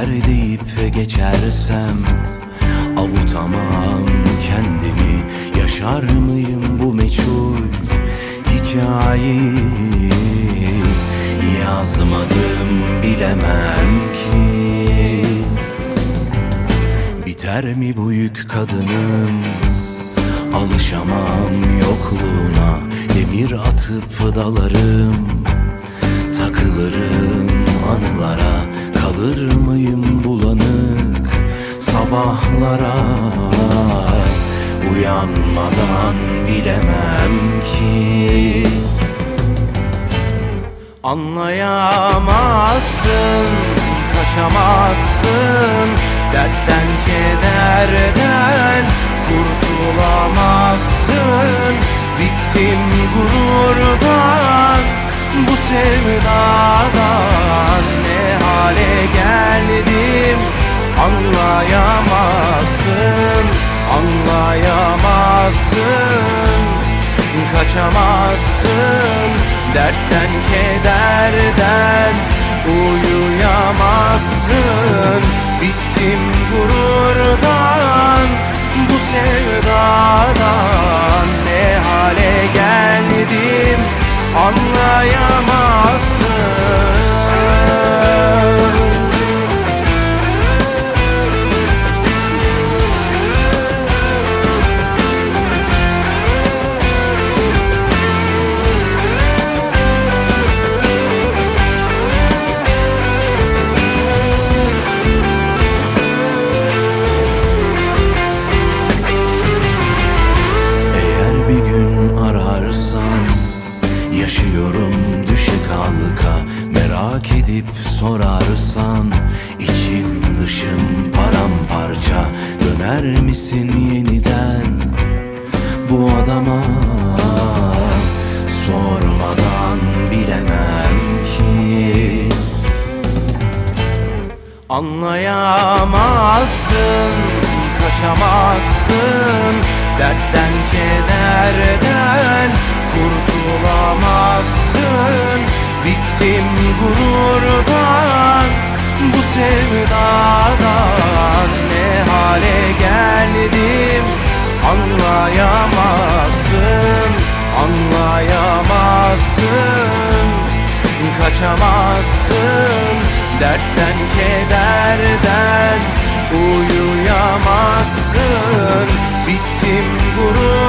kader deyip geçersem Avutamam kendimi. Yaşar mıyım bu meçhul hikayeyi? Yazmadım bilemem ki. Biter mi bu yük kadınım? Alışamam yokluğuna. Demir atıp dalarım Uyanmadan bilemem ki. Anlayamazsın, kaçamazsın Dertten kederden Anlayamazsın, kaçamazsın. Dertten kederden uyuyamazsın. Bittim gururdan bu sevdadan. Ne hale geldim anlayamazsın Merak edip sorarsan içim dışım paramparça. Döner misin yeniden bu adama? Sormadan bilemem ki. Anlayamazsın, kaçamazsın. Dertten kederden sevdadan Ne hale geldim? Anlayamazsın Anlayamazsın. Kaçamazsın dertten kederden Uyuyamazsın. Bittim sevda